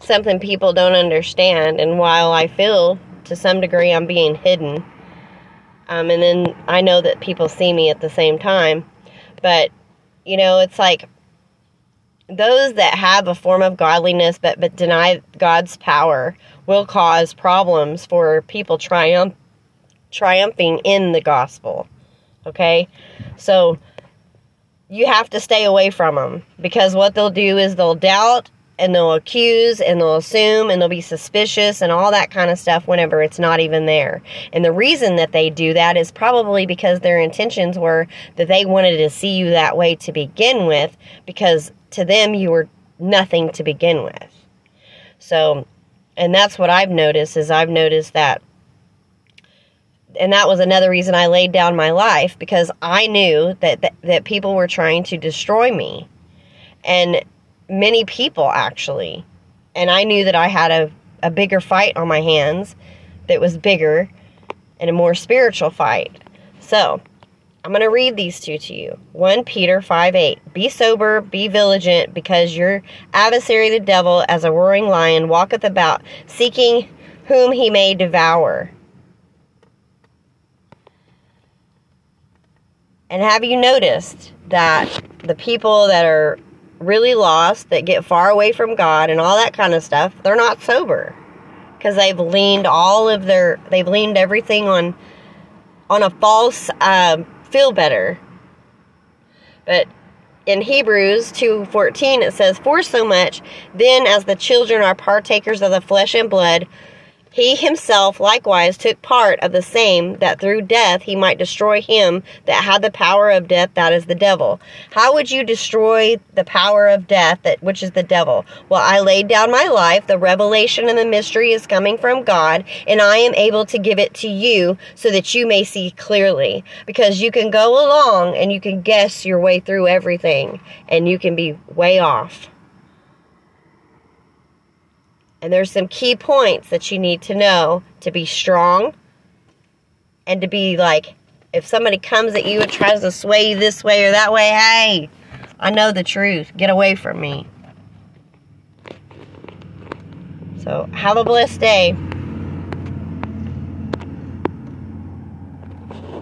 something people don't understand. And while I feel to some degree I'm being hidden, um, and then I know that people see me at the same time, but you know, it's like those that have a form of godliness but, but deny God's power will cause problems for people triumph, triumphing in the gospel. Okay? So you have to stay away from them because what they'll do is they'll doubt and they'll accuse and they'll assume and they'll be suspicious and all that kind of stuff whenever it's not even there. And the reason that they do that is probably because their intentions were that they wanted to see you that way to begin with because to them you were nothing to begin with. So, and that's what I've noticed is I've noticed that and that was another reason I laid down my life because I knew that, that that people were trying to destroy me. And many people actually. And I knew that I had a, a bigger fight on my hands that was bigger and a more spiritual fight. So, I'm going to read these two to you. 1 Peter 5 8. Be sober, be vigilant, because your adversary the devil, as a roaring lion, walketh about, seeking whom he may devour. And have you noticed that the people that are really lost, that get far away from God and all that kind of stuff, they're not sober because they've leaned all of their they've leaned everything on on a false uh, feel better. But in Hebrews 2:14 it says for so much then as the children are partakers of the flesh and blood he himself likewise took part of the same, that through death he might destroy him that had the power of death, that is the devil. How would you destroy the power of death, that which is the devil? Well, I laid down my life. The revelation and the mystery is coming from God, and I am able to give it to you so that you may see clearly. Because you can go along and you can guess your way through everything, and you can be way off. And there's some key points that you need to know to be strong and to be like, if somebody comes at you and tries to sway you this way or that way, hey, I know the truth. Get away from me. So, have a blessed day.